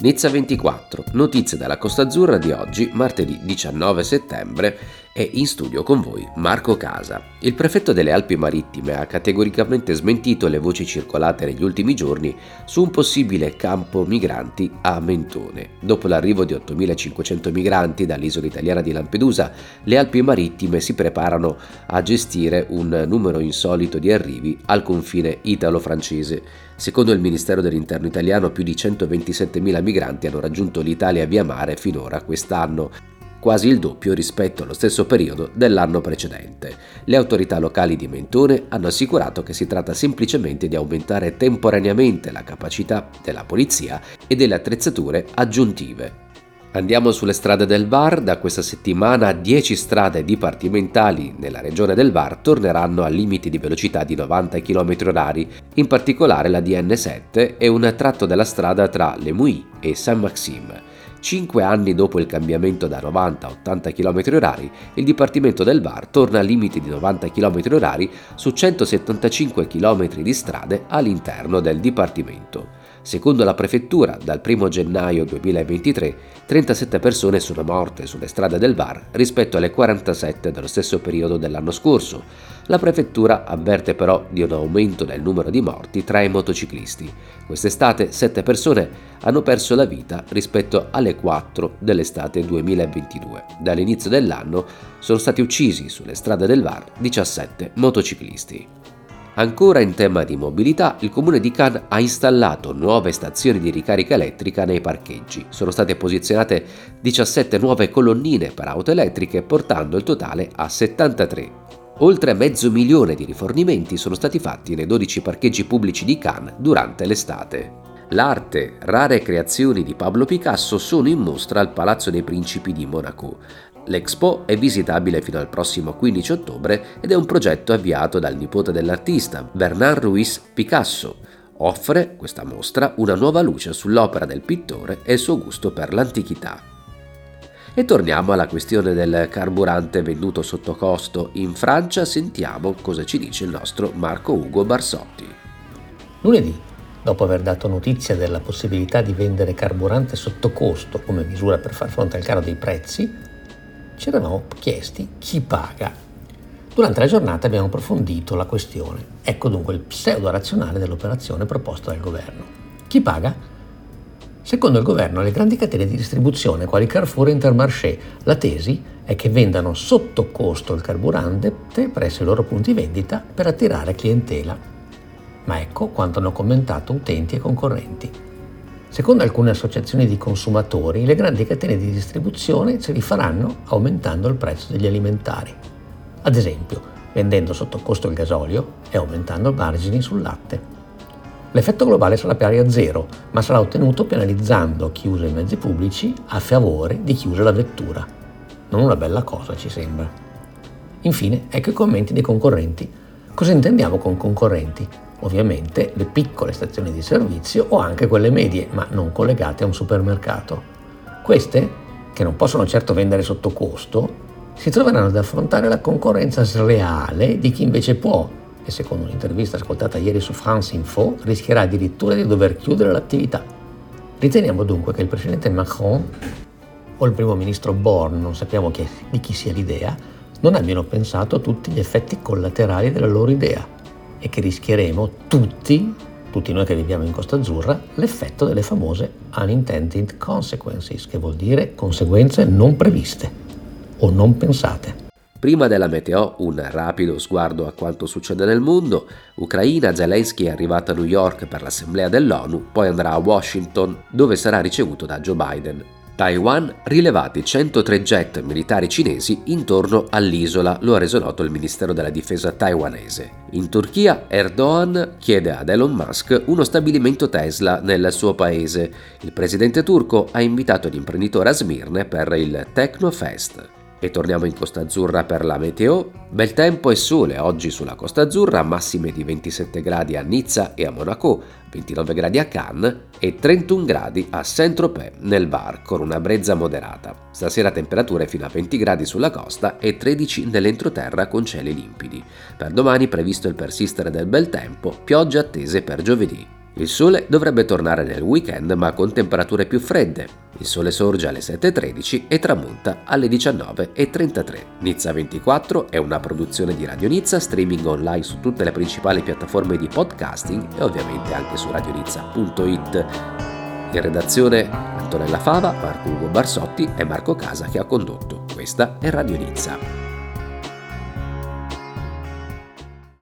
Nizza 24, notizie dalla Costa Azzurra di oggi, martedì 19 settembre, e in studio con voi Marco Casa. Il prefetto delle Alpi Marittime ha categoricamente smentito le voci circolate negli ultimi giorni su un possibile campo migranti a Mentone. Dopo l'arrivo di 8.500 migranti dall'isola italiana di Lampedusa, le Alpi Marittime si preparano a gestire un numero insolito di arrivi al confine italo-francese. Secondo il Ministero dell'Interno italiano, più di 127.000 migranti hanno raggiunto l'Italia via mare finora quest'anno quasi il doppio rispetto allo stesso periodo dell'anno precedente. Le autorità locali di Mentone hanno assicurato che si tratta semplicemente di aumentare temporaneamente la capacità della polizia e delle attrezzature aggiuntive. Andiamo sulle strade del Var, da questa settimana 10 strade dipartimentali nella regione del Var torneranno a limiti di velocità di 90 km/h, in particolare la DN7 e un tratto della strada tra Le Mouy e Saint-Maxime. Cinque anni dopo il cambiamento da 90 a 80 km/h, il Dipartimento del Var torna a limiti di 90 km/h su 175 km di strade all'interno del Dipartimento. Secondo la prefettura, dal 1 gennaio 2023, 37 persone sono morte sulle strade del Var rispetto alle 47 dello stesso periodo dell'anno scorso. La prefettura avverte però di un aumento del numero di morti tra i motociclisti. Quest'estate 7 persone hanno perso la vita rispetto alle 4 dell'estate 2022. Dall'inizio dell'anno sono stati uccisi sulle strade del Var 17 motociclisti. Ancora in tema di mobilità, il comune di Cannes ha installato nuove stazioni di ricarica elettrica nei parcheggi. Sono state posizionate 17 nuove colonnine per auto elettriche, portando il totale a 73. Oltre mezzo milione di rifornimenti sono stati fatti nei 12 parcheggi pubblici di Cannes durante l'estate. L'arte, rare creazioni di Pablo Picasso sono in mostra al Palazzo dei Principi di Monaco. L'Expo è visitabile fino al prossimo 15 ottobre ed è un progetto avviato dal nipote dell'artista, Bernard Ruiz Picasso. Offre, questa mostra, una nuova luce sull'opera del pittore e il suo gusto per l'antichità. E torniamo alla questione del carburante venduto sotto costo in Francia, sentiamo cosa ci dice il nostro Marco Ugo Barsotti. Lunedì, dopo aver dato notizia della possibilità di vendere carburante sotto costo come misura per far fronte al caro dei prezzi, ci eravamo chiesti chi paga. Durante la giornata abbiamo approfondito la questione. Ecco dunque il pseudo razionale dell'operazione proposta dal governo. Chi paga? Secondo il governo, le grandi catene di distribuzione, quali Carrefour e Intermarché, la tesi è che vendano sotto costo il carburante presso i loro punti vendita per attirare clientela. Ma ecco quanto hanno commentato utenti e concorrenti. Secondo alcune associazioni di consumatori, le grandi catene di distribuzione se li faranno aumentando il prezzo degli alimentari. Ad esempio, vendendo sotto costo il gasolio e aumentando i margini sul latte. L'effetto globale sarà pari a zero, ma sarà ottenuto penalizzando chi usa i mezzi pubblici a favore di chi usa la vettura. Non una bella cosa, ci sembra. Infine, ecco i commenti dei concorrenti. Cosa intendiamo con concorrenti? ovviamente le piccole stazioni di servizio o anche quelle medie, ma non collegate a un supermercato. Queste, che non possono certo vendere sotto costo, si troveranno ad affrontare la concorrenza sleale di chi invece può e secondo un'intervista ascoltata ieri su France Info rischierà addirittura di dover chiudere l'attività. Riteniamo dunque che il presidente Macron o il primo ministro Born, non sappiamo chi, di chi sia l'idea, non abbiano pensato a tutti gli effetti collaterali della loro idea e che rischieremo tutti, tutti noi che viviamo in Costa Azzurra, l'effetto delle famose unintended consequences, che vuol dire conseguenze non previste o non pensate. Prima della meteo, un rapido sguardo a quanto succede nel mondo. Ucraina, Zelensky è arrivato a New York per l'assemblea dell'ONU, poi andrà a Washington, dove sarà ricevuto da Joe Biden. Taiwan rilevati 103 jet militari cinesi intorno all'isola, lo ha reso noto il Ministero della Difesa taiwanese. In Turchia Erdogan chiede ad Elon Musk uno stabilimento Tesla nel suo paese. Il presidente turco ha invitato l'imprenditore a Smirne per il Technofest. E torniamo in Costa Azzurra per la meteo. Bel tempo e sole oggi sulla Costa Azzurra, massime di 27 gradi a Nizza e a Monaco, 29 gradi a Cannes e 31 gradi a Saint-Tropez nel Var con una brezza moderata. Stasera temperature fino a 20 gradi sulla costa e 13 nell'entroterra con cieli limpidi. Per domani previsto il persistere del bel tempo, piogge attese per giovedì. Il sole dovrebbe tornare nel weekend ma con temperature più fredde. Il sole sorge alle 7.13 e tramonta alle 19.33. Nizza 24 è una produzione di Radio Nizza, streaming online su tutte le principali piattaforme di podcasting e ovviamente anche su radionizza.it. In redazione Antonella Fava, Marco Ugo Barsotti e Marco Casa che ha condotto. Questa è Radio Nizza.